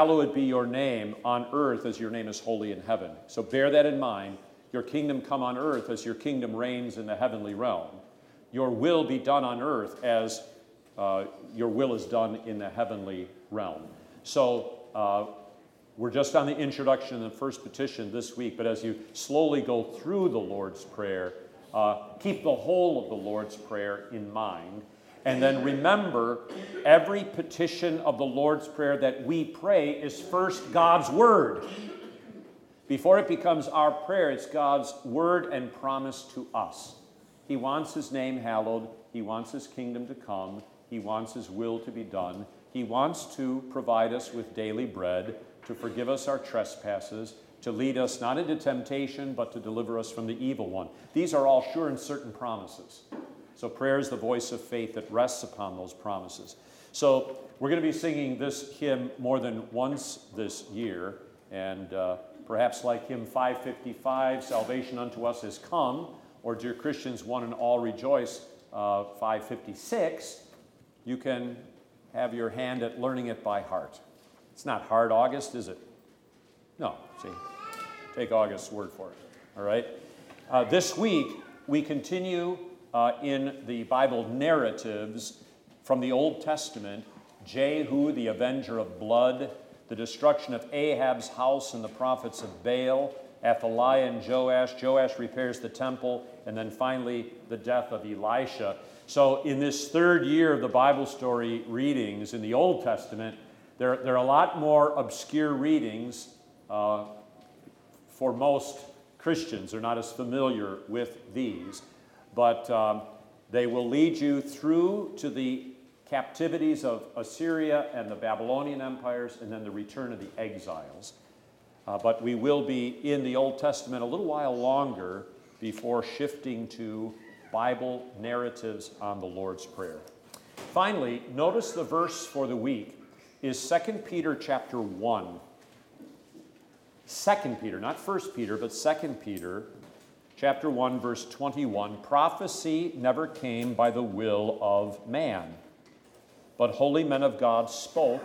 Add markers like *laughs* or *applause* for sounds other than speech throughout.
Hallowed be your name on earth as your name is holy in heaven. So bear that in mind. Your kingdom come on earth as your kingdom reigns in the heavenly realm. Your will be done on earth as uh, your will is done in the heavenly realm. So uh, we're just on the introduction and the first petition this week, but as you slowly go through the Lord's Prayer, uh, keep the whole of the Lord's Prayer in mind. And then remember, every petition of the Lord's Prayer that we pray is first God's Word. Before it becomes our prayer, it's God's Word and promise to us. He wants His name hallowed, He wants His kingdom to come, He wants His will to be done. He wants to provide us with daily bread, to forgive us our trespasses, to lead us not into temptation, but to deliver us from the evil one. These are all sure and certain promises. So prayer is the voice of faith that rests upon those promises. So we're going to be singing this hymn more than once this year, and uh, perhaps like hymn 555, Salvation unto us has come, or Dear Christians, one and all rejoice, uh, 556, you can have your hand at learning it by heart. It's not hard, August, is it? No, see, take August's word for it. All right? Uh, this week, we continue uh, in the Bible narratives from the Old Testament Jehu, the avenger of blood, the destruction of Ahab's house and the prophets of Baal, Athaliah and Joash. Joash repairs the temple, and then finally the death of Elisha. So, in this third year of the Bible story readings in the Old Testament, there, there are a lot more obscure readings uh, for most Christians. They're not as familiar with these, but um, they will lead you through to the captivities of Assyria and the Babylonian empires, and then the return of the exiles. Uh, but we will be in the Old Testament a little while longer before shifting to Bible narratives on the Lord's Prayer. Finally, notice the verse for the week is 2 Peter chapter 1. 2 Peter, not 1 Peter, but 2 Peter chapter 1 verse 21, prophecy never came by the will of man, but holy men of God spoke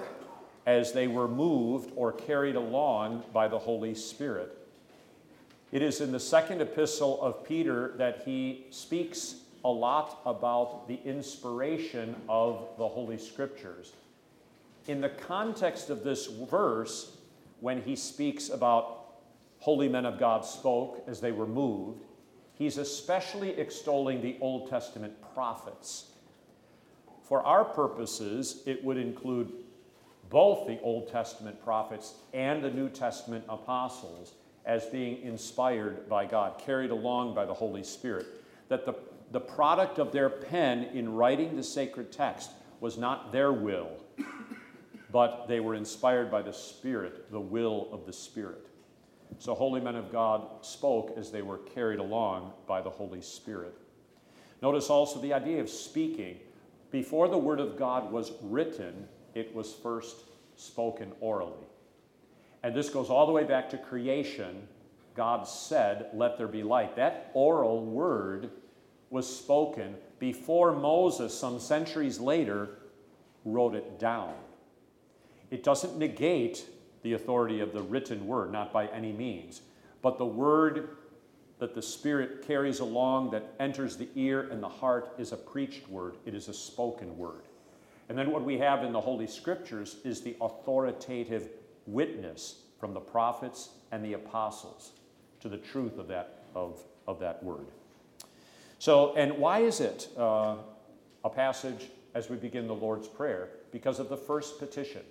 as they were moved or carried along by the Holy Spirit. It is in the second epistle of Peter that he speaks a lot about the inspiration of the Holy Scriptures. In the context of this verse, when he speaks about holy men of God spoke as they were moved, he's especially extolling the Old Testament prophets. For our purposes, it would include both the Old Testament prophets and the New Testament apostles as being inspired by God, carried along by the Holy Spirit. That the, the product of their pen in writing the sacred text was not their will, but they were inspired by the Spirit, the will of the Spirit. So, holy men of God spoke as they were carried along by the Holy Spirit. Notice also the idea of speaking. Before the Word of God was written, it was first spoken orally. And this goes all the way back to creation. God said, Let there be light. That oral word was spoken before Moses, some centuries later, wrote it down. It doesn't negate the authority of the written word, not by any means, but the word that the Spirit carries along that enters the ear and the heart is a preached word, it is a spoken word. And then what we have in the Holy Scriptures is the authoritative witness from the prophets and the apostles to the truth of that, of, of that word. So, and why is it uh, a passage as we begin the Lord's Prayer? Because of the first petition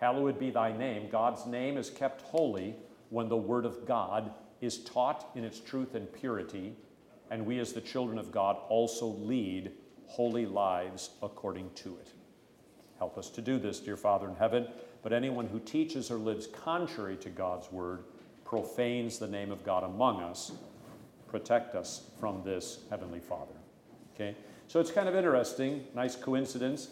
Hallowed be thy name. God's name is kept holy when the word of God is taught in its truth and purity, and we as the children of God also lead holy lives according to it. Help us to do this, dear Father in heaven. But anyone who teaches or lives contrary to God's word profanes the name of God among us. Protect us from this, Heavenly Father. Okay? So it's kind of interesting, nice coincidence.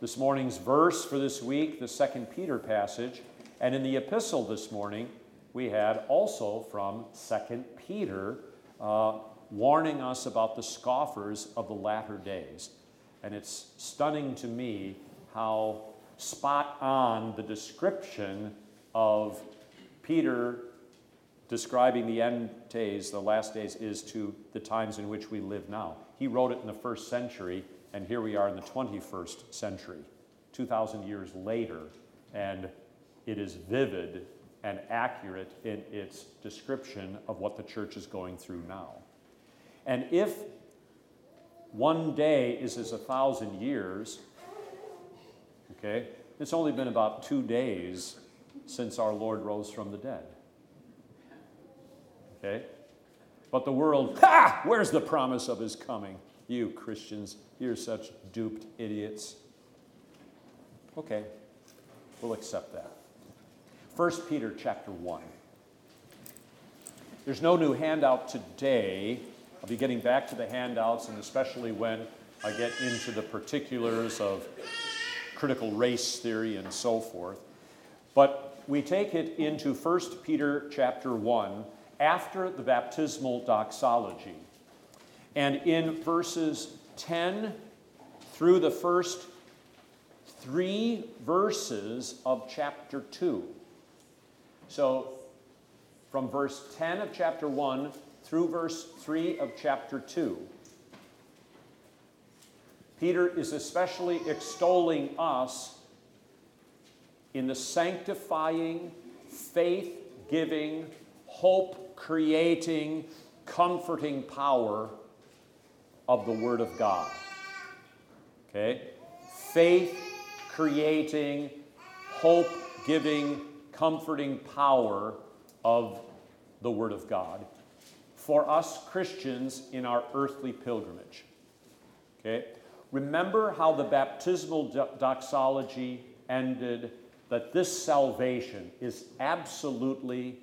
This morning's verse for this week, the second Peter passage, and in the epistle this morning, we had also from second Peter uh, warning us about the scoffers of the latter days. And it's stunning to me how spot on the description of Peter describing the end days, the last days, is to the times in which we live now. He wrote it in the first century, and here we are in the 21st century, 2,000 years later, and it is vivid and accurate in its description of what the church is going through now. And if one day is as a thousand years, okay, it's only been about two days since our Lord rose from the dead. Okay? But the world, *laughs* ha! Where's the promise of his coming? You Christians, you're such duped idiots. Okay, we'll accept that. 1 Peter chapter 1. There's no new handout today. I'll be getting back to the handouts, and especially when I get into the particulars of critical race theory and so forth. But we take it into 1 Peter chapter 1 after the baptismal doxology. And in verses 10 through the first three verses of chapter 2. So, from verse 10 of chapter 1 through verse 3 of chapter 2, Peter is especially extolling us in the sanctifying, faith giving, hope creating, comforting power of the Word of God. Okay? Faith creating, hope giving, comforting power of the Word of God for us Christians in our earthly pilgrimage. Okay? Remember how the baptismal doxology ended that this salvation is absolutely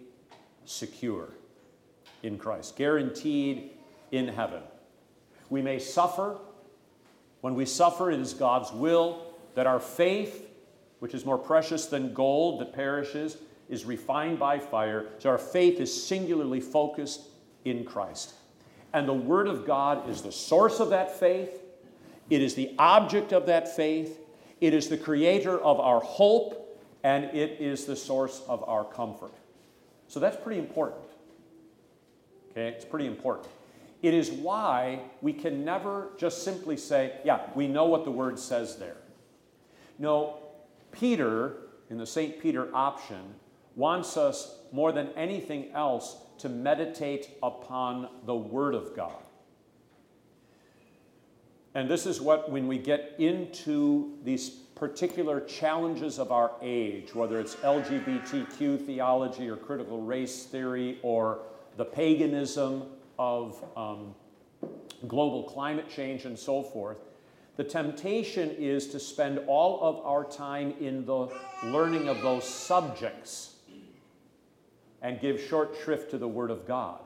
secure in Christ, guaranteed in heaven. We may suffer. When we suffer, it is God's will that our faith, which is more precious than gold that perishes, is refined by fire. So our faith is singularly focused in Christ. And the Word of God is the source of that faith, it is the object of that faith, it is the creator of our hope, and it is the source of our comfort. So that's pretty important. Okay, it's pretty important. It is why we can never just simply say, yeah, we know what the word says there. No, Peter, in the St. Peter option, wants us more than anything else to meditate upon the Word of God. And this is what, when we get into these particular challenges of our age, whether it's LGBTQ theology or critical race theory or the paganism of um, global climate change and so forth, the temptation is to spend all of our time in the learning of those subjects and give short shrift to the Word of God.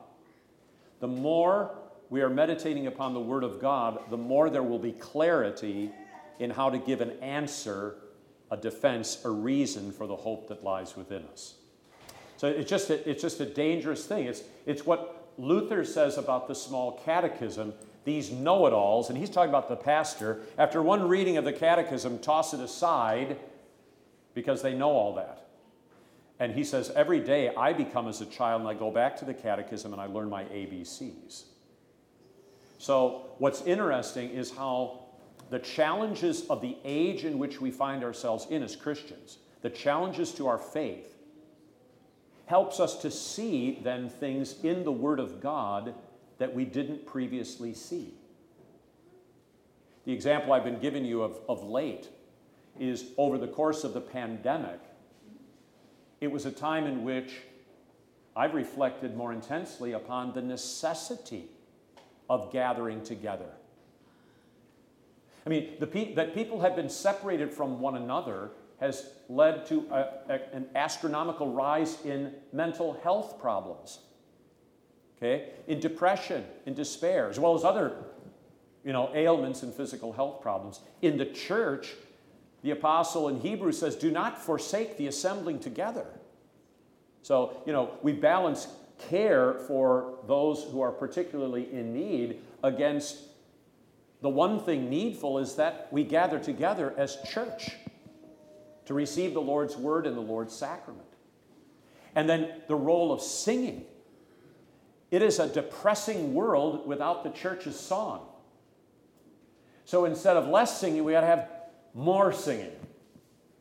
The more we are meditating upon the Word of God, the more there will be clarity in how to give an answer, a defense, a reason for the hope that lies within us. So it's just a, it's just a dangerous thing. It's, it's what Luther says about the small catechism these know it alls, and he's talking about the pastor, after one reading of the catechism, toss it aside because they know all that. And he says, Every day I become as a child and I go back to the catechism and I learn my ABCs. So, what's interesting is how the challenges of the age in which we find ourselves in as Christians, the challenges to our faith, helps us to see then things in the Word of God that we didn't previously see. The example I've been giving you of, of late is over the course of the pandemic, it was a time in which I've reflected more intensely upon the necessity of gathering together. I mean, the pe- that people have been separated from one another has led to a, a, an astronomical rise in mental health problems, okay? In depression, in despair, as well as other, you know, ailments and physical health problems. In the church, the apostle in Hebrews says, do not forsake the assembling together. So, you know, we balance care for those who are particularly in need against the one thing needful is that we gather together as church. To receive the Lord's word and the Lord's sacrament. And then the role of singing. It is a depressing world without the church's song. So instead of less singing, we got to have more singing.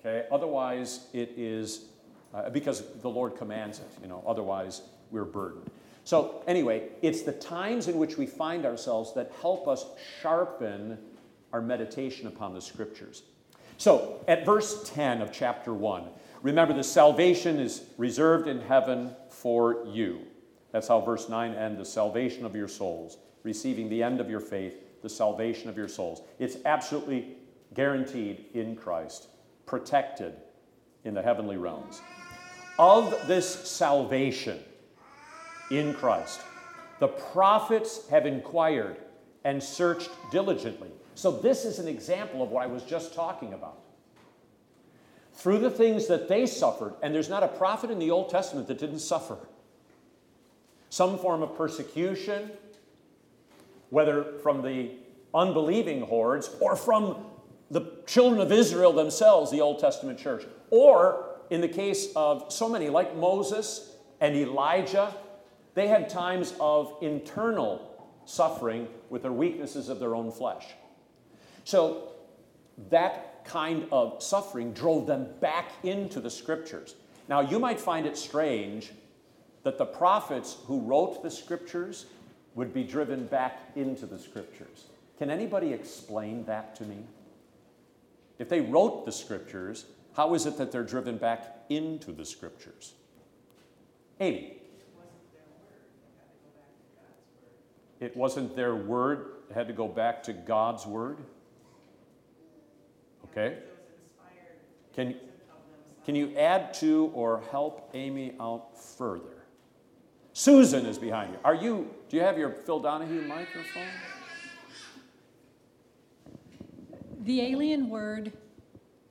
Okay? Otherwise, it is uh, because the Lord commands it, you know, otherwise, we're burdened. So, anyway, it's the times in which we find ourselves that help us sharpen our meditation upon the scriptures. So, at verse 10 of chapter 1, remember the salvation is reserved in heaven for you. That's how verse 9 ends the salvation of your souls, receiving the end of your faith, the salvation of your souls. It's absolutely guaranteed in Christ, protected in the heavenly realms. Of this salvation in Christ, the prophets have inquired and searched diligently. So, this is an example of what I was just talking about. Through the things that they suffered, and there's not a prophet in the Old Testament that didn't suffer some form of persecution, whether from the unbelieving hordes or from the children of Israel themselves, the Old Testament church, or in the case of so many like Moses and Elijah, they had times of internal suffering with their weaknesses of their own flesh. So that kind of suffering drove them back into the scriptures. Now, you might find it strange that the prophets who wrote the scriptures would be driven back into the scriptures. Can anybody explain that to me? If they wrote the scriptures, how is it that they're driven back into the scriptures? Amy. It wasn't their word, it had to go back to God's word. Okay? Can, can you add to or help Amy out further? Susan is behind you. Are you, do you have your Phil Donahue microphone? The alien word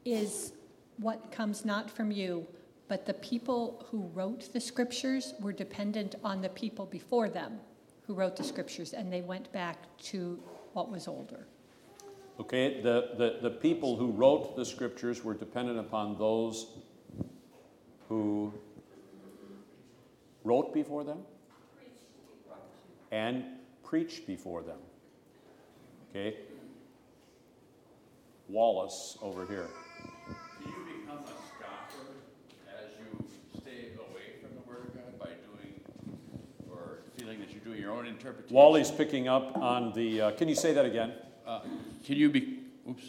is what comes not from you, but the people who wrote the scriptures were dependent on the people before them who wrote the scriptures, and they went back to what was older. Okay, the, the, the people who wrote the scriptures were dependent upon those who wrote before them and preached before them. Okay? Wallace over here. Do you become a scoffer as you stay away from the Word of God by doing or feeling that you're doing your own interpretation? Wally's picking up on the. Uh, can you say that again? Uh, can you be? Oops.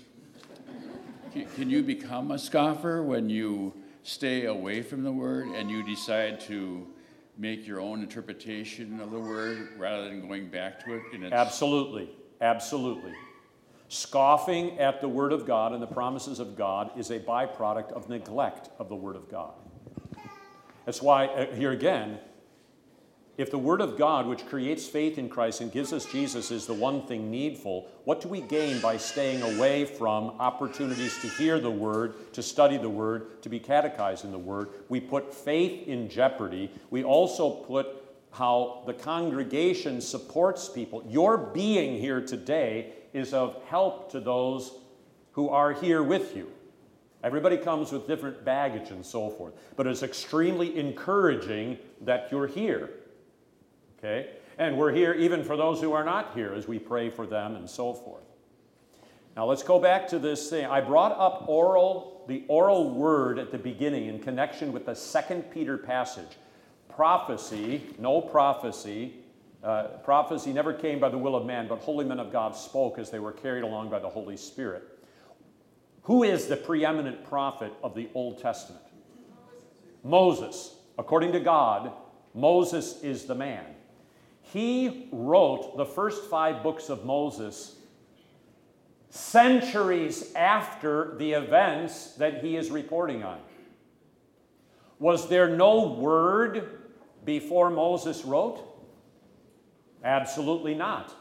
Can, can you become a scoffer when you stay away from the Word and you decide to make your own interpretation of the word rather than going back to it? Absolutely. Absolutely. Scoffing at the Word of God and the promises of God is a byproduct of neglect of the Word of God. That's why, uh, here again, if the Word of God, which creates faith in Christ and gives us Jesus, is the one thing needful, what do we gain by staying away from opportunities to hear the Word, to study the Word, to be catechized in the Word? We put faith in jeopardy. We also put how the congregation supports people. Your being here today is of help to those who are here with you. Everybody comes with different baggage and so forth, but it's extremely encouraging that you're here. Okay? And we're here even for those who are not here as we pray for them and so forth. Now let's go back to this thing. I brought up oral, the oral word at the beginning in connection with the second Peter passage. Prophecy, no prophecy. Uh, prophecy never came by the will of man, but holy men of God spoke as they were carried along by the Holy Spirit. Who is the preeminent prophet of the Old Testament? Moses. According to God, Moses is the man. He wrote the first five books of Moses centuries after the events that he is reporting on. Was there no word before Moses wrote? Absolutely not.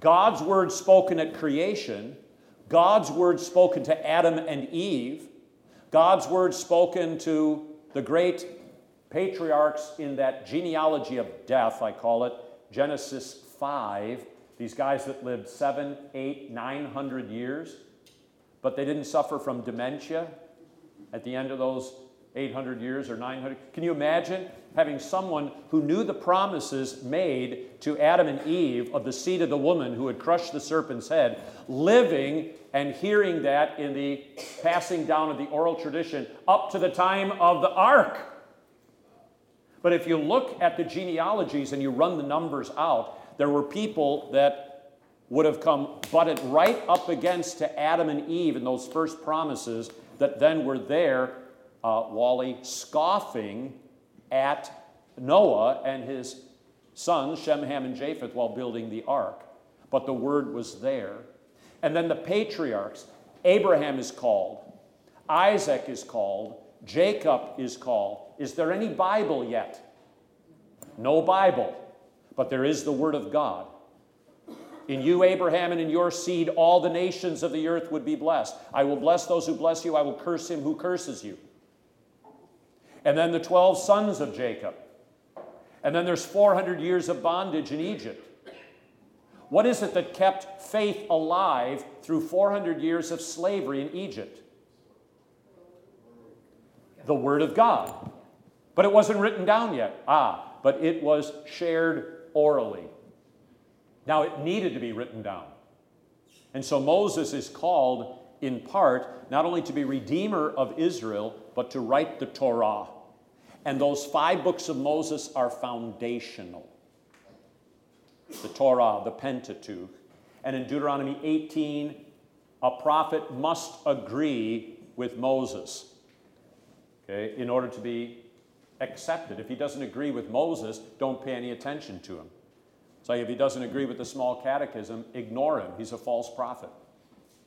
God's word spoken at creation, God's word spoken to Adam and Eve, God's word spoken to the great patriarchs in that genealogy of death, I call it, Genesis 5, these guys that lived seven, eight, nine hundred years, but they didn't suffer from dementia at the end of those 800 years or 900. Can you imagine having someone who knew the promises made to Adam and Eve of the seed of the woman who had crushed the serpent's head, living and hearing that in the passing down of the oral tradition up to the time of the ark? But if you look at the genealogies and you run the numbers out, there were people that would have come butted right up against to Adam and Eve in those first promises that then were there uh, Wally scoffing at Noah and his sons, Shem, Ham, and Japheth, while building the ark. But the word was there. And then the patriarchs Abraham is called, Isaac is called, Jacob is called. Is there any Bible yet? No Bible, but there is the Word of God. In you, Abraham, and in your seed, all the nations of the earth would be blessed. I will bless those who bless you, I will curse him who curses you and then the 12 sons of Jacob. And then there's 400 years of bondage in Egypt. What is it that kept faith alive through 400 years of slavery in Egypt? The Word of God. But it wasn't written down yet. Ah, but it was shared orally. Now it needed to be written down. And so Moses is called in part not only to be redeemer of Israel, but to write the Torah. And those five books of Moses are foundational the Torah, the Pentateuch. And in Deuteronomy 18, a prophet must agree with Moses okay, in order to be accepted. If he doesn't agree with Moses, don't pay any attention to him. So if he doesn't agree with the small catechism, ignore him. He's a false prophet.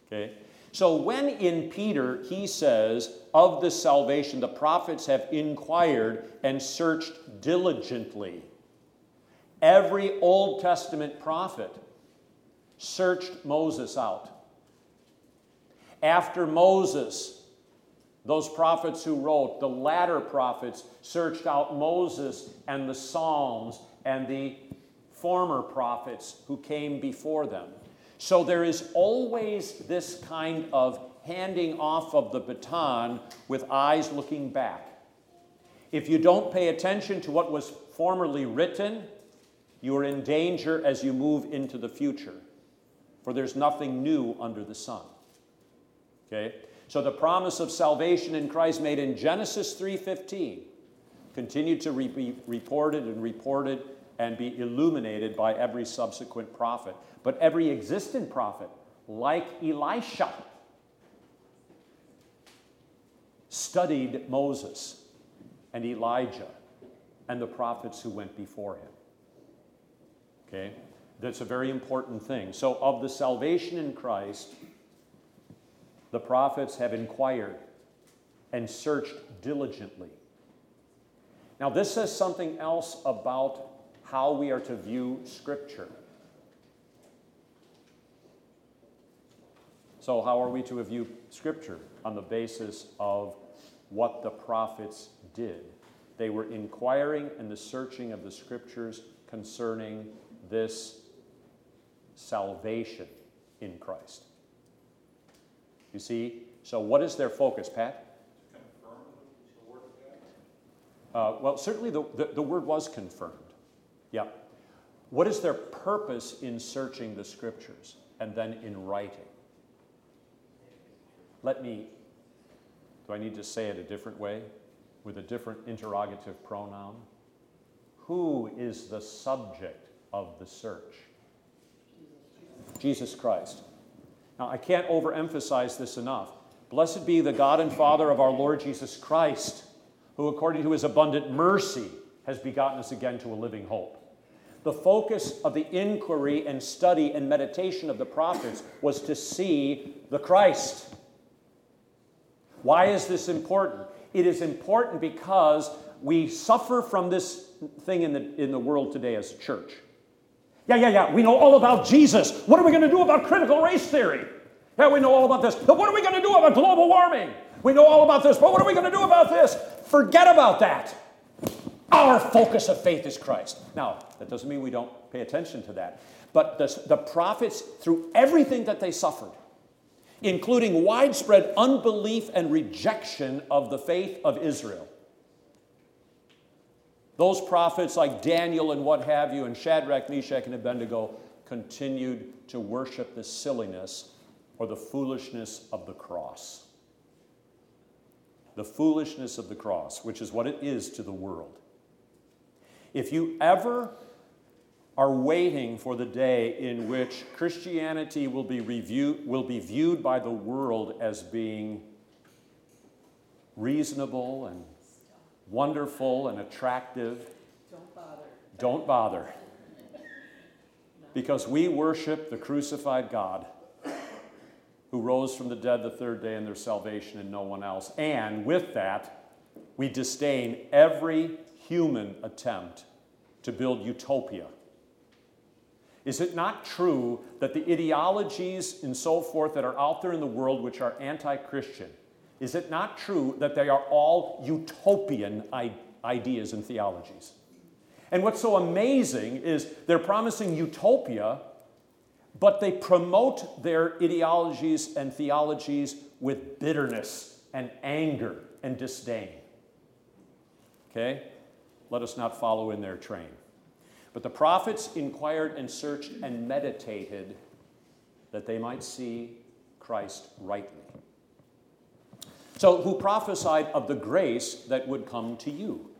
Okay? So when in Peter he says, of the salvation, the prophets have inquired and searched diligently. Every Old Testament prophet searched Moses out. After Moses, those prophets who wrote, the latter prophets, searched out Moses and the Psalms and the former prophets who came before them. So there is always this kind of handing off of the baton with eyes looking back. If you don't pay attention to what was formerly written, you are in danger as you move into the future, for there's nothing new under the sun. Okay? So the promise of salvation in Christ made in Genesis 3:15 continued to be reported and reported and be illuminated by every subsequent prophet. But every existent prophet, like Elisha, studied Moses and Elijah and the prophets who went before him. Okay? That's a very important thing. So, of the salvation in Christ, the prophets have inquired and searched diligently. Now, this says something else about how we are to view Scripture. So, how are we to view Scripture? On the basis of what the prophets did. They were inquiring and the searching of the Scriptures concerning this salvation in Christ. You see? So, what is their focus, Pat? Uh, well, certainly the, the, the word was confirmed. Yeah. What is their purpose in searching the scriptures and then in writing? Let me, do I need to say it a different way with a different interrogative pronoun? Who is the subject of the search? Jesus Christ. Now, I can't overemphasize this enough. Blessed be the God and Father of our Lord Jesus Christ, who, according to his abundant mercy, has begotten us again to a living hope. The focus of the inquiry and study and meditation of the prophets was to see the Christ. Why is this important? It is important because we suffer from this thing in the, in the world today as a church. Yeah, yeah, yeah, we know all about Jesus. What are we going to do about critical race theory? Yeah, we know all about this. But what are we going to do about global warming? We know all about this, but what are we going to do about this? Forget about that. Our focus of faith is Christ. Now, that doesn't mean we don't pay attention to that. But the, the prophets, through everything that they suffered, including widespread unbelief and rejection of the faith of Israel. Those prophets like Daniel and what have you, and Shadrach, Meshach, and Abednego continued to worship the silliness or the foolishness of the cross. The foolishness of the cross, which is what it is to the world. If you ever are waiting for the day in which Christianity will be, review, will be viewed by the world as being reasonable and wonderful and attractive, Don't bother. don't bother. Because we worship the crucified God who rose from the dead the third day in their salvation and no one else. And with that, we disdain every human attempt to build utopia. Is it not true that the ideologies and so forth that are out there in the world which are anti Christian, is it not true that they are all utopian ideas and theologies? And what's so amazing is they're promising utopia, but they promote their ideologies and theologies with bitterness and anger and disdain. Okay? Let us not follow in their train. But the prophets inquired and searched and meditated that they might see Christ rightly. So, who prophesied of the grace that would come to you?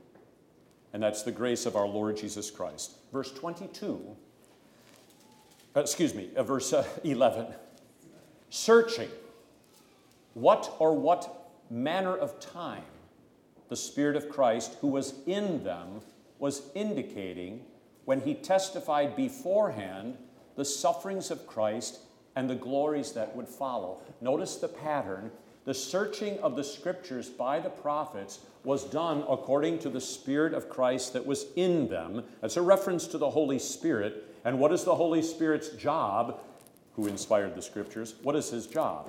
And that's the grace of our Lord Jesus Christ. Verse 22, uh, excuse me, uh, verse uh, 11. Searching what or what manner of time the Spirit of Christ who was in them was indicating when he testified beforehand the sufferings of Christ and the glories that would follow. Notice the pattern. The searching of the scriptures by the prophets was done according to the Spirit of Christ that was in them. That's a reference to the Holy Spirit. And what is the Holy Spirit's job? Who inspired the scriptures? What is his job?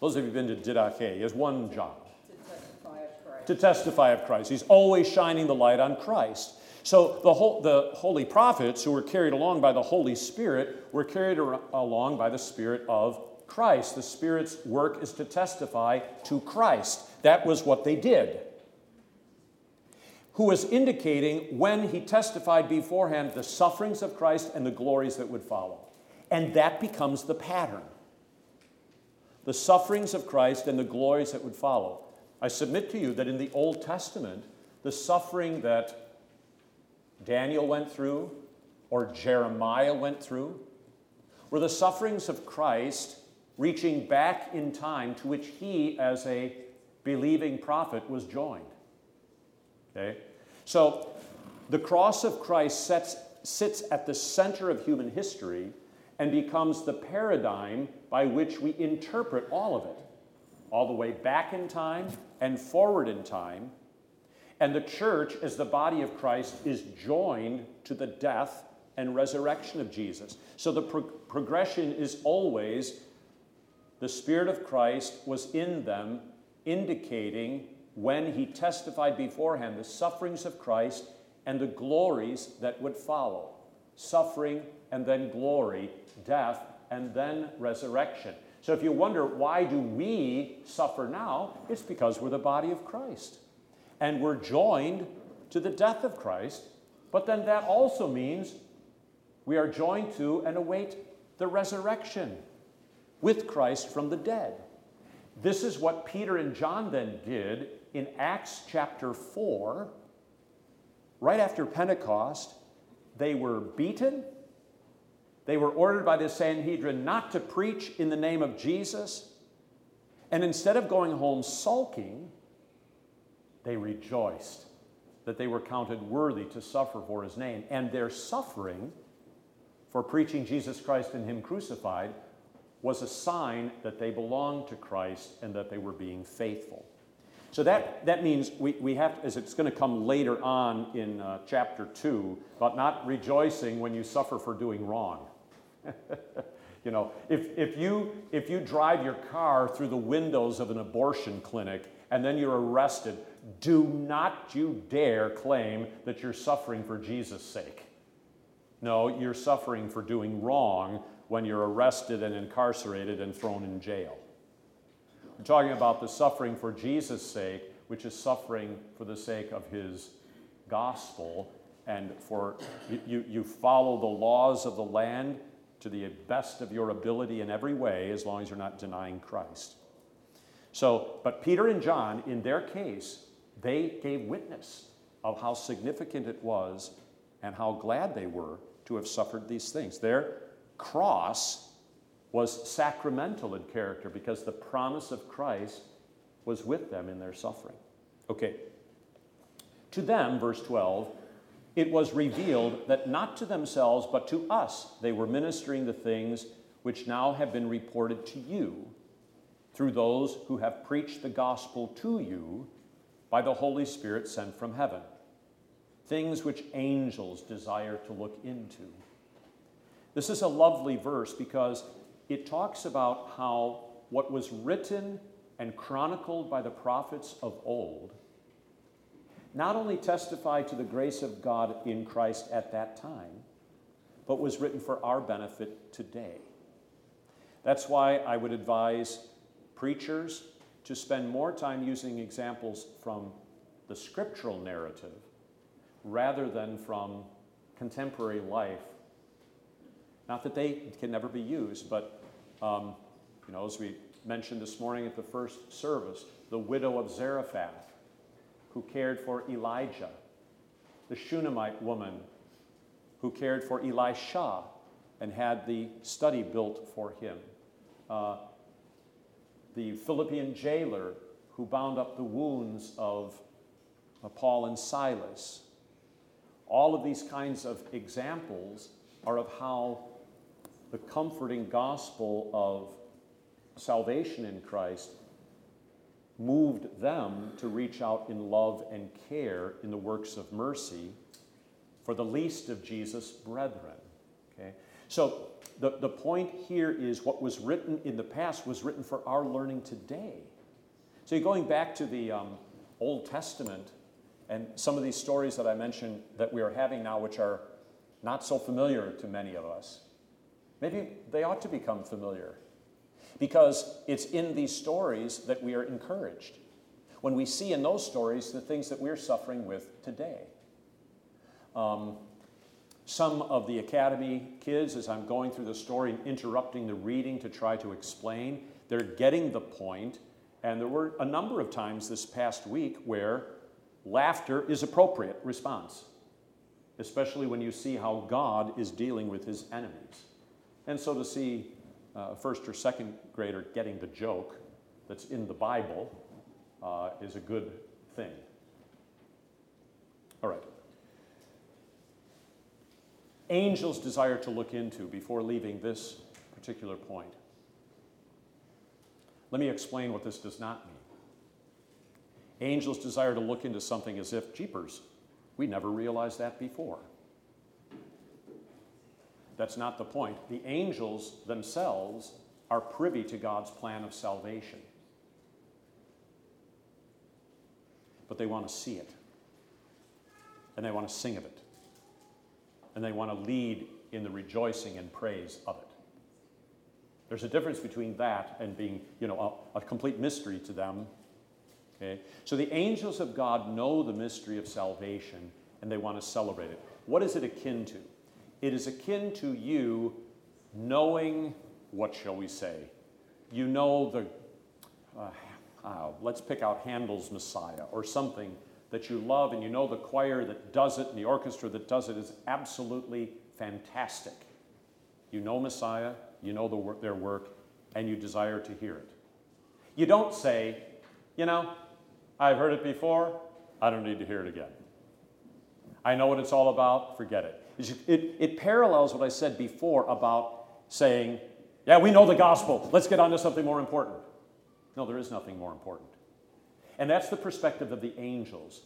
Those of you who've been to Didache, he has one job To testify of Christ. to testify of Christ. He's always shining the light on Christ. So the, whole, the holy prophets who were carried along by the Holy Spirit were carried ar- along by the Spirit of Christ. The Spirit's work is to testify to Christ. That was what they did. Who was indicating when he testified beforehand the sufferings of Christ and the glories that would follow. And that becomes the pattern. The sufferings of Christ and the glories that would follow. I submit to you that in the Old Testament, the suffering that Daniel went through or Jeremiah went through were the sufferings of Christ reaching back in time to which he, as a believing prophet, was joined. Okay? So the cross of Christ sets, sits at the center of human history and becomes the paradigm by which we interpret all of it, all the way back in time and forward in time and the church, as the body of Christ, is joined to the death and resurrection of Jesus. So the pro- progression is always the Spirit of Christ was in them, indicating when he testified beforehand the sufferings of Christ and the glories that would follow. Suffering and then glory, death and then resurrection. So if you wonder why do we suffer now, it's because we're the body of Christ. And we're joined to the death of Christ, but then that also means we are joined to and await the resurrection with Christ from the dead. This is what Peter and John then did in Acts chapter 4. Right after Pentecost, they were beaten. They were ordered by the Sanhedrin not to preach in the name of Jesus. And instead of going home sulking, they rejoiced that they were counted worthy to suffer for his name. And their suffering for preaching Jesus Christ and him crucified was a sign that they belonged to Christ and that they were being faithful. So that, that means we, we have, as it's going to come later on in uh, chapter 2, about not rejoicing when you suffer for doing wrong. *laughs* you know, if, if, you, if you drive your car through the windows of an abortion clinic and then you're arrested, do not you dare claim that you're suffering for Jesus' sake. No, you're suffering for doing wrong when you're arrested and incarcerated and thrown in jail. We're talking about the suffering for Jesus' sake, which is suffering for the sake of his gospel. And for you, you follow the laws of the land to the best of your ability in every way, as long as you're not denying Christ. So, but Peter and John, in their case, they gave witness of how significant it was and how glad they were to have suffered these things. Their cross was sacramental in character because the promise of Christ was with them in their suffering. Okay. To them, verse 12, it was revealed that not to themselves, but to us, they were ministering the things which now have been reported to you through those who have preached the gospel to you by the Holy Spirit sent from heaven. Things which angels desire to look into. This is a lovely verse because it talks about how what was written and chronicled by the prophets of old not only testified to the grace of God in Christ at that time, but was written for our benefit today. That's why I would advise preachers to spend more time using examples from the scriptural narrative rather than from contemporary life. Not that they can never be used, but um, you know, as we mentioned this morning at the first service, the widow of Zarephath, who cared for Elijah, the Shunammite woman who cared for Elisha and had the study built for him, uh, the Philippian jailer who bound up the wounds of uh, Paul and Silas. All of these kinds of examples are of how the comforting gospel of salvation in Christ moved them to reach out in love and care in the works of mercy for the least of Jesus' brethren. Okay? So the, the point here is what was written in the past was written for our learning today. So you're going back to the um, Old Testament and some of these stories that I mentioned that we are having now, which are not so familiar to many of us, maybe they ought to become familiar because it's in these stories that we are encouraged. When we see in those stories the things that we're suffering with today. Um, some of the academy kids, as I'm going through the story and interrupting the reading to try to explain, they're getting the point. And there were a number of times this past week where laughter is appropriate response, especially when you see how God is dealing with his enemies. And so to see a first or second grader getting the joke that's in the Bible uh, is a good thing. All right. Angels desire to look into before leaving this particular point. Let me explain what this does not mean. Angels desire to look into something as if, jeepers, we never realized that before. That's not the point. The angels themselves are privy to God's plan of salvation. But they want to see it. And they want to sing of it. And they want to lead in the rejoicing and praise of it. There's a difference between that and being, you know, a, a complete mystery to them. Okay? So the angels of God know the mystery of salvation and they want to celebrate it. What is it akin to? It is akin to you knowing, what shall we say? You know the, uh, uh, let's pick out Handel's Messiah or something that you love, and you know the choir that does it and the orchestra that does it is absolutely fantastic. You know Messiah, you know the their work, and you desire to hear it. You don't say, you know, I've heard it before, I don't need to hear it again. I know what it's all about, forget it. It, it parallels what I said before about saying, yeah, we know the gospel, let's get on to something more important. No, there is nothing more important. And that's the perspective of the angels.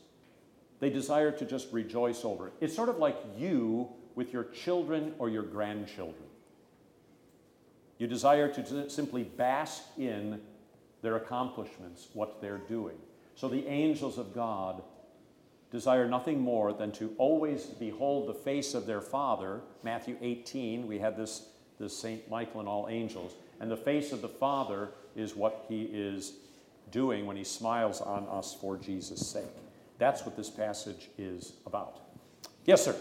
They desire to just rejoice over it. It's sort of like you with your children or your grandchildren. You desire to simply bask in their accomplishments, what they're doing. So the angels of God desire nothing more than to always behold the face of their Father. Matthew 18, we had this, this St. Michael and all angels. And the face of the Father is what he is doing when he smiles on us for Jesus' sake. That's what this passage is about. Yes, sir.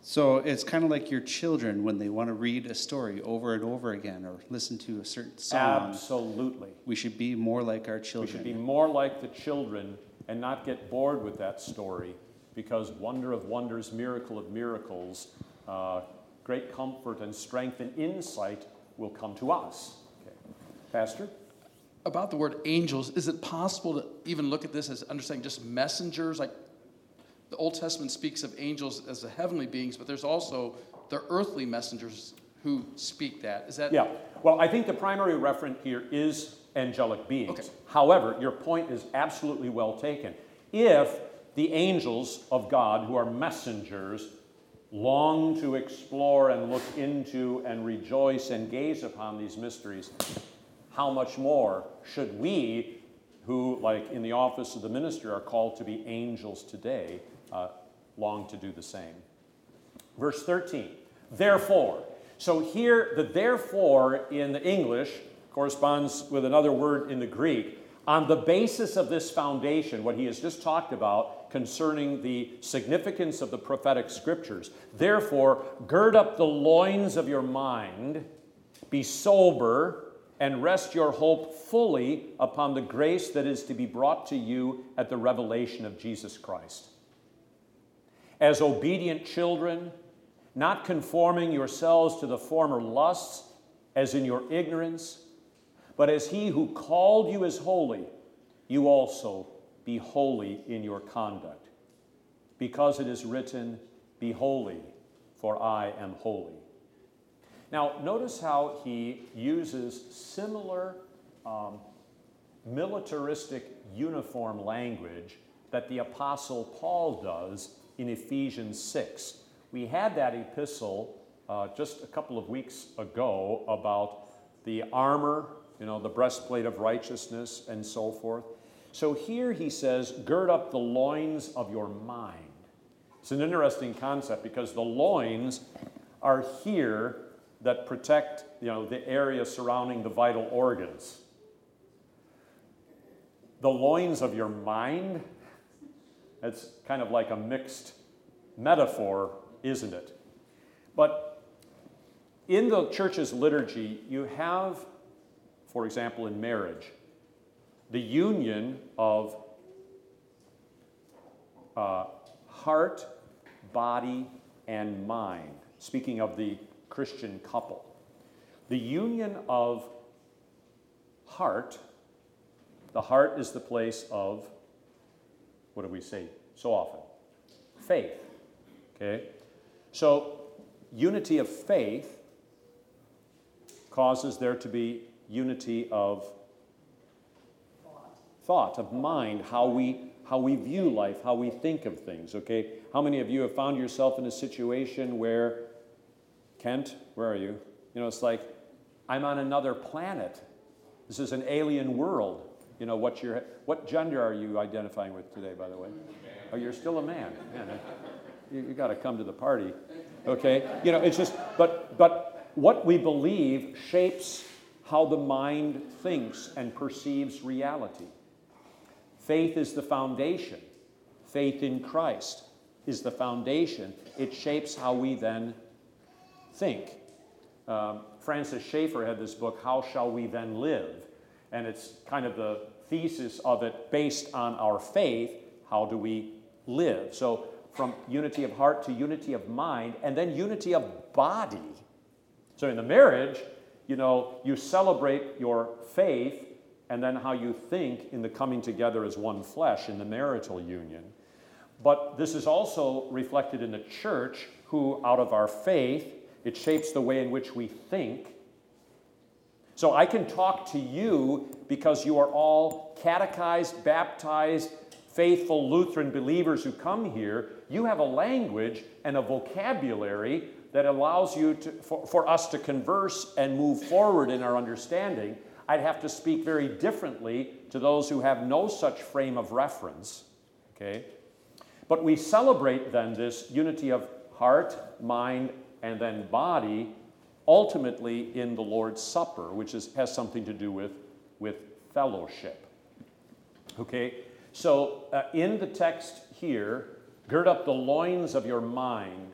So it's kind of like your children when they want to read a story over and over again or listen to a certain song. Absolutely. We should be more like our children. We should be more like the children and not get bored with that story because wonder of wonders, miracle of miracles, uh, great comfort and strength and insight will come to us. Okay. Pastor? About the word angels, is it possible to even look at this as understanding just messengers? Like the Old Testament speaks of angels as the heavenly beings, but there's also the earthly messengers who speak that. Is that Yeah. Well, I think the primary referent here is angelic beings. Okay. However, your point is absolutely well taken. If the angels of God, who are messengers, long to explore and look into and rejoice and gaze upon these mysteries, how much more should we, who, like in the office of the minister, are called to be angels today, uh, long to do the same? Verse 13, therefore. So here, the therefore in the English corresponds with another word in the Greek. On the basis of this foundation, what he has just talked about concerning the significance of the prophetic scriptures, therefore, gird up the loins of your mind, be sober, and rest your hope fully upon the grace that is to be brought to you at the revelation of Jesus Christ as obedient children, not conforming yourselves to the former lusts, as in your ignorance, but as he who called you is holy, you also be holy in your conduct. Because it is written, Be holy, for I am holy. Now, notice how he uses similar um, militaristic uniform language that the Apostle Paul does in Ephesians 6. We had that epistle uh, just a couple of weeks ago about the armor, you know, the breastplate of righteousness, and so forth. So here he says, gird up the loins of your mind. It's an interesting concept because the loins are here that protect, you know, the area surrounding the vital organs. The loins of your mind, it's kind of like a mixed metaphor, isn't it? But in the church's liturgy, you have, for example, in marriage, the union of uh, heart, body, and mind. Speaking of the Christian couple, the union of heart, the heart is the place of, what do we say so often? Faith. Okay? So, unity of faith causes there to be unity of thought, of mind, how we how we view life, how we think of things, okay? How many of you have found yourself in a situation where Kent, where are you? You know, it's like I'm on another planet. This is an alien world. You know, what's your what gender are you identifying with today, by the way? Oh, you're still a man. man you, you got to come to the party, okay? You know, it's just, but but what we believe shapes how the mind thinks and perceives reality. Faith is the foundation. Faith in Christ is the foundation. It shapes how we then think. Um, Francis Schaeffer had this book, How Shall We Then Live? And it's kind of the thesis of it based on our faith. How do we live? So, from unity of heart to unity of mind, and then unity of body. So, in the marriage, you know, you celebrate your faith and then how you think in the coming together as one flesh in the marital union. But this is also reflected in the church, who, out of our faith, it shapes the way in which we think. So I can talk to you because you are all catechized, baptized, faithful Lutheran believers who come here. You have a language and a vocabulary that allows you to, for, for us to converse and move forward in our understanding. I'd have to speak very differently to those who have no such frame of reference. Okay? But we celebrate then this unity of heart, mind, and then body ultimately in the Lord's Supper, which is, has something to do with with fellowship. Okay? So, uh, in the text here, gird up the loins of your mind.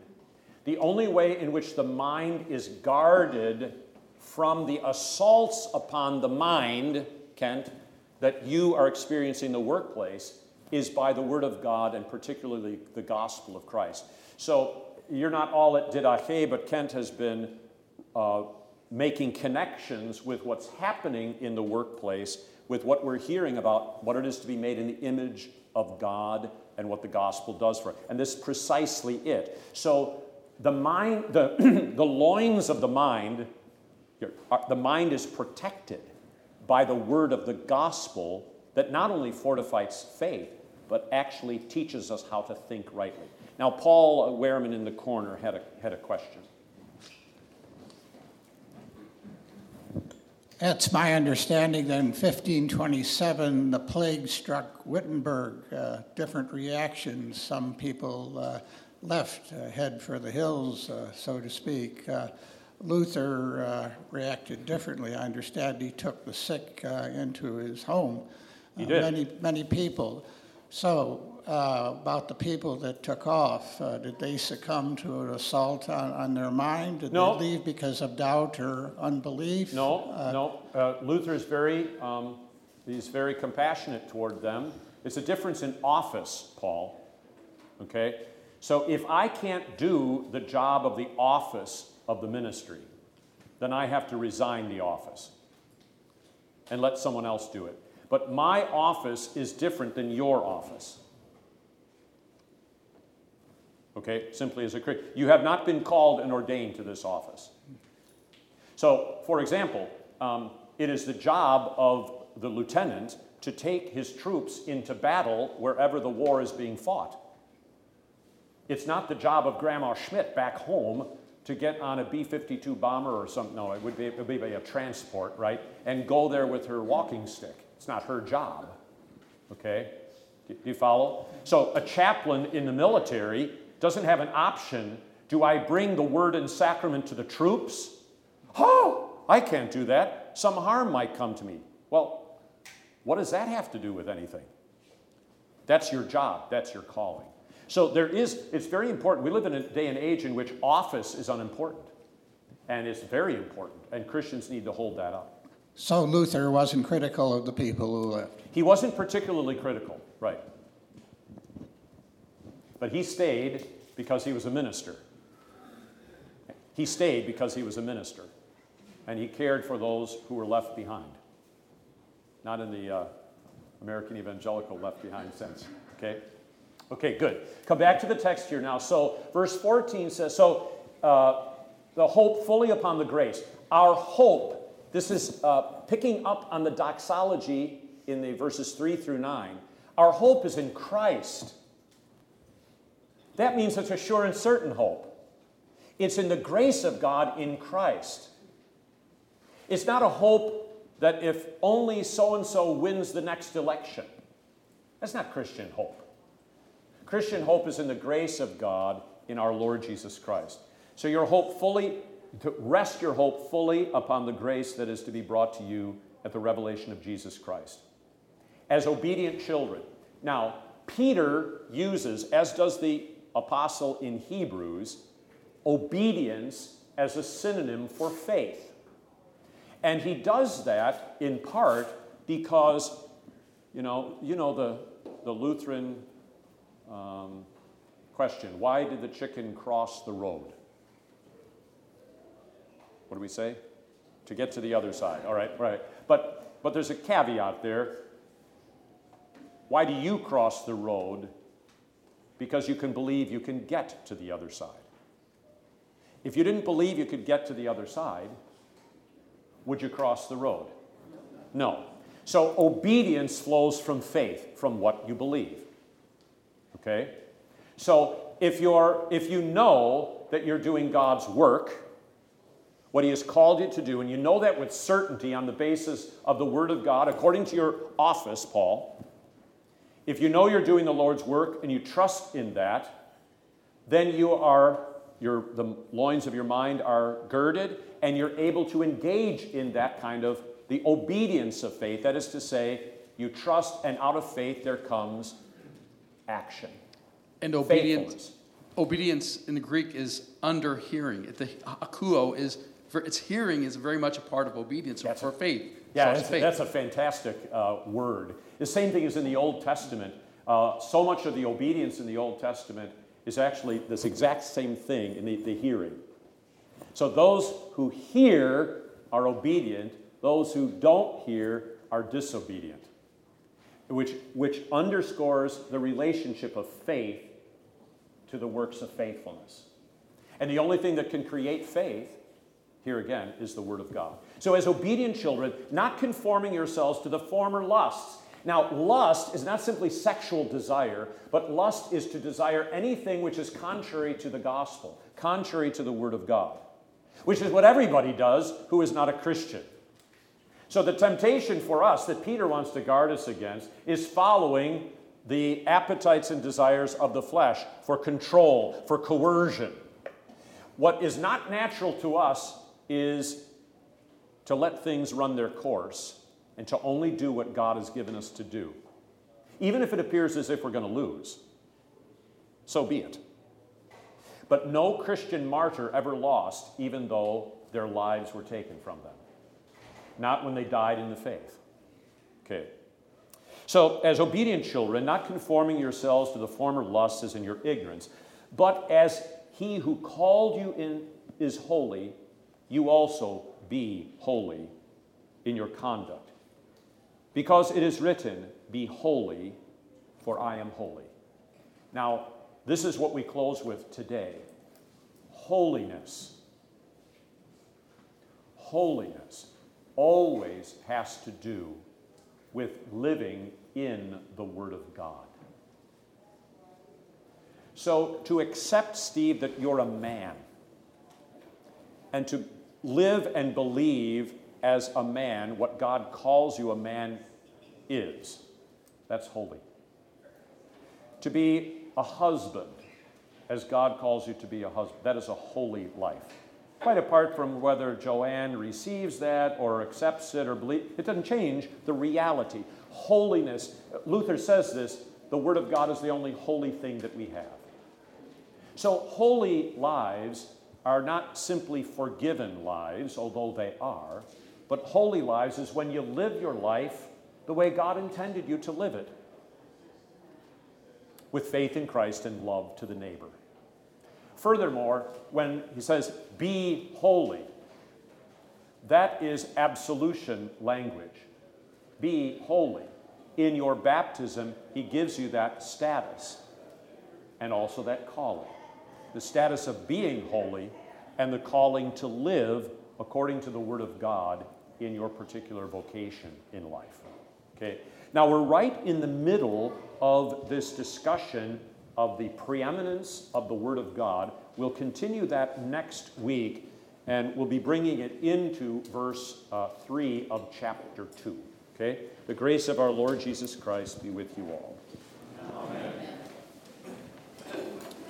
The only way in which the mind is guarded from the assaults upon the mind, Kent, that you are experiencing in the workplace is by the Word of God and particularly the gospel of Christ. So you're not all at Didache, but Kent has been uh, making connections with what's happening in the workplace, with what we're hearing about what it is to be made in the image of God and what the gospel does for it. And this is precisely it. So the mind, the, *clears throat* the loins of the mind, the mind is protected by the word of the gospel that not only fortifies faith, but actually teaches us how to think rightly. Now, Paul Wehrman in the corner had a, had a question. It's my understanding that in 1527 the plague struck Wittenberg. Uh, different reactions. Some people uh, left, uh, head for the hills, uh, so to speak. Uh, Luther uh, reacted differently. I understand he took the sick into his home. He did. Many, many people. So, uh, about the people that took off, uh, did they succumb to an assault on, on their mind? Did no. they leave because of doubt or unbelief? No, uh, no. Uh, Luther is very, um, he's very compassionate toward them. It's a difference in office, Paul. Okay? So if I can't do the job of the office of the ministry, then I have to resign the office and let someone else do it. But my office is different than your office. Okay, simply as a Christian. You have not been called and ordained to this office. So, for example, um, it is the job of the lieutenant to take his troops into battle wherever the war is being fought. It's not the job of Grandma Schmidt back home to get on a B 52 bomber or something. No, it would, be, it would be a transport, right? And go there with her walking stick. It's not her job. Okay? Do you follow? So, a chaplain in the military doesn't have an option. Do I bring the word and sacrament to the troops? Oh, I can't do that. Some harm might come to me. Well, what does that have to do with anything? That's your job, that's your calling. So there is, it's very important. We live in a day and age in which office is unimportant. And it's very important. And Christians need to hold that up. So Luther wasn't critical of the people who left? He wasn't particularly critical, right. But he stayed because he was a minister. He stayed because he was a minister. And he cared for those who were left behind. Not in the uh, American evangelical left behind sense. Okay? Okay, good. Come back to the text here now. So, verse 14 says, So, uh, the hope fully upon the grace. Our hope, this is uh, picking up on the doxology in the verses 3 through 9. Our hope is in Christ. That means it's a sure and certain hope. It's in the grace of God in Christ. It's not a hope that if only so and so wins the next election. That's not Christian hope. Christian hope is in the grace of God in our Lord Jesus Christ. So your hope fully, to rest your hope fully upon the grace that is to be brought to you at the revelation of Jesus Christ. As obedient children. Now, Peter uses, as does the apostle in Hebrews, obedience as a synonym for faith. And he does that in part because, you know, you know the, the Lutheran um, question why did the chicken cross the road? What do we say? To get to the other side. All right, right. But, but there's a caveat there. Why do you cross the road because you can believe you can get to the other side. If you didn't believe you could get to the other side, would you cross the road? No. So obedience flows from faith, from what you believe. Okay? So if you're if you know that you're doing God's work, what he has called you to do, and you know that with certainty on the basis of the word of God, according to your office, Paul, if you know you're doing the Lord's work and you trust in that, then you are your the loins of your mind are girded and you're able to engage in that kind of the obedience of faith. That is to say, you trust, and out of faith there comes action. And obedience, obedience in the Greek is under hearing. The akuo is for its hearing is very much a part of obedience That's for faith. Yeah, that's, faith. that's a fantastic uh, word. The same thing is in the Old Testament. Uh, so much of the obedience in the Old Testament is actually this exact same thing in the, the hearing. So those who hear are obedient, those who don't hear are disobedient, which, which underscores the relationship of faith to the works of faithfulness. And the only thing that can create faith, here again, is the Word of God. So, as obedient children, not conforming yourselves to the former lusts. Now, lust is not simply sexual desire, but lust is to desire anything which is contrary to the gospel, contrary to the Word of God, which is what everybody does who is not a Christian. So, the temptation for us that Peter wants to guard us against is following the appetites and desires of the flesh for control, for coercion. What is not natural to us is to let things run their course and to only do what God has given us to do, even if it appears as if we're going to lose. So be it. But no Christian martyr ever lost, even though their lives were taken from them. Not when they died in the faith. Okay. So, as obedient children, not conforming yourselves to the former lusts as in your ignorance, but as he who called you in is holy, you also be holy in your conduct. Because it is written, Be holy, for I am holy. Now, this is what we close with today holiness. Holiness always has to do with living in the Word of God. So, to accept, Steve, that you're a man, and to live and believe as a man what God calls you a man is, that's holy. To be a husband, as God calls you to be a husband, that is a holy life. Quite apart from whether Joanne receives that or accepts it or believes, it doesn't change the reality. Holiness, Luther says this the Word of God is the only holy thing that we have. So, holy lives are not simply forgiven lives, although they are, but holy lives is when you live your life the way God intended you to live it with faith in Christ and love to the neighbor. Furthermore, when he says, be holy, that is absolution language. Be holy. In your baptism, he gives you that status and also that calling the status of being holy and the calling to live according to the Word of God in your particular vocation in life. Okay? Now, we're right in the middle of this discussion of the preeminence of the Word of God. We'll continue that next week, and we'll be bringing it into verse uh, 3 of chapter 2. Okay? The grace of our Lord Jesus Christ be with you all. Amen.